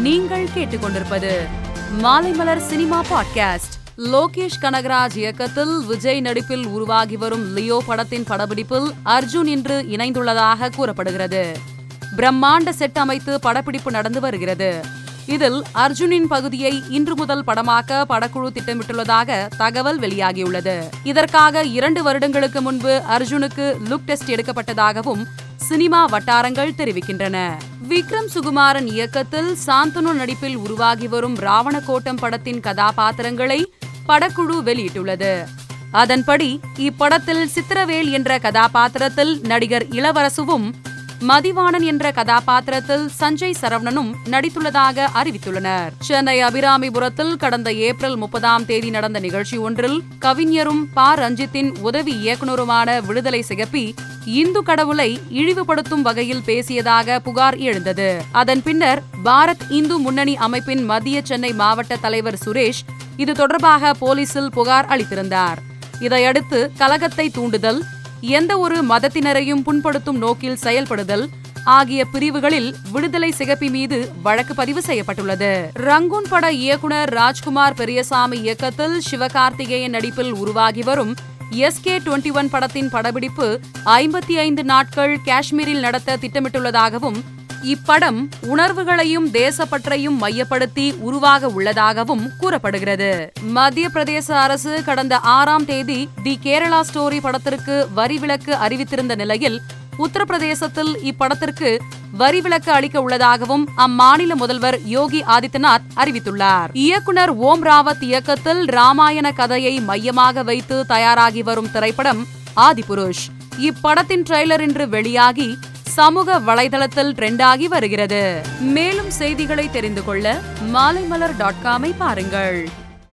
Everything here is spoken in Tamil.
நீங்கள் கேட்டுக்கொண்டிருப்பது மாலைமலர் சினிமா பாட்காஸ்ட். லோகேஷ் கனகராஜ் இயக்கத்தில் விஜய் நடிப்பில் உருவாகி வரும் லியோ படத்தின் படப்பிடிப்பில் அர்ஜுன் இன்று இணைந்துள்ளதாக கூறப்படுகிறது. பிரம்மாண்ட செட் அமைத்து படப்பிடிப்பு நடந்து வருகிறது. இதில் அர்ஜுனின் பகுதியை இன்று முதல் படமாக்க படக்குழு திட்டமிட்டுள்ளதாக தகவல் வெளியாகியுள்ளது. இதற்காக இரண்டு வருடங்களுக்கு முன்பு அர்ஜுனுக்கு லுக் டெஸ்ட் எடுக்கப்பட்டதாகவும் சினிமா வட்டாரங்கள் தெரிவிக்கின்றன. விக்ரம் சுகுமாரன் இயக்கத்தில் சாந்தனு நடிப்பில் உருவாகி வரும் ராவண கோட்டம் படத்தின் கதாபாத்திரங்களை படக்குழு வெளியிட்டுள்ளது. அதன்படி இப்படத்தில் சித்திரவேல் என்ற கதாபாத்திரத்தில் நடிகர் இளவரசுவும் மதிவாணன் என்ற கதாபாத்திரத்தில் சஞ்சய் சரவணனும் நடித்துள்ளதாக அறிவித்துள்ளனர். சென்னை அபிராமிபுரத்தில் கடந்த ஏப்ரல் முப்பதாம் தேதி நடந்த நிகழ்ச்சி ஒன்றில் கவிஞரும் ப. ரஞ்சித்தின் உதவி இயக்குநருமான விடுதலை சிகப்பி இந்து கடவுளை இழிவுபடுத்தும் வகையில் பேசியதாக புகார் எழுந்தது. அதன் பின்னர் பாரத் இந்து முன்னணி அமைப்பின் மத்திய சென்னை மாவட்ட தலைவர் சுரேஷ் இது தொடர்பாக போலீசில் புகார் அளித்திருந்தார். இதையடுத்து கலகத்தை தூண்டுதல் எந்த ஒரு மதத்தினரையும் புண்படுத்தும் நோக்கில் செயல்படுதல் ஆகிய பிரிவுகளில் விடுதலை சிகப்பி மீது வழக்கு பதிவு செய்யப்பட்டுள்ளது. ரங்கூன் பட இயக்குனர் ராஜ்குமார் பெரியசாமி இயக்கத்தில் சிவகார்த்திகேயன் நடிப்பில் உருவாகி வரும் எஸ் கே டுவெண்டி ஒன் படத்தின் படப்பிடிப்பு ஐம்பத்தி ஐந்து நாட்கள் காஷ்மீரில் நடத்த திட்டமிட்டுள்ளதாகவும் இப்படம் உணர்வுகளையும் தேசப்பற்றையும் மையப்படுத்தி உருவாக உள்ளதாகவும் கூறப்படுகிறது. மத்திய பிரதேச அரசு கடந்த ஆறாம் தேதி தி கேரளா ஸ்டோரி படத்திற்கு வரி விலக்கு அறிவித்திருந்த நிலையில் உத்தரப்பிரதேசத்தில் இப்படத்திற்கு வரி விலக்கு அளிக்க உள்ளதாகவும் அம்மாநில முதல்வர் யோகி ஆதித்யநாத் அறிவித்துள்ளார். இயக்குனர் ஓம் ராவத் இயக்கத்தில் ராமாயண கதையை மையமாக வைத்து தயாராகி வரும் திரைப்படம் ஆதிபுருஷ். இப்படத்தின் ட்ரெய்லர் இன்று வெளியாகி சமூக வலைதளத்தில் ட்ரெண்டாகி வருகிறது. மேலும் செய்திகளை தெரிந்து கொள்ள மாலைமலர் டாட் காமை பாருங்கள்.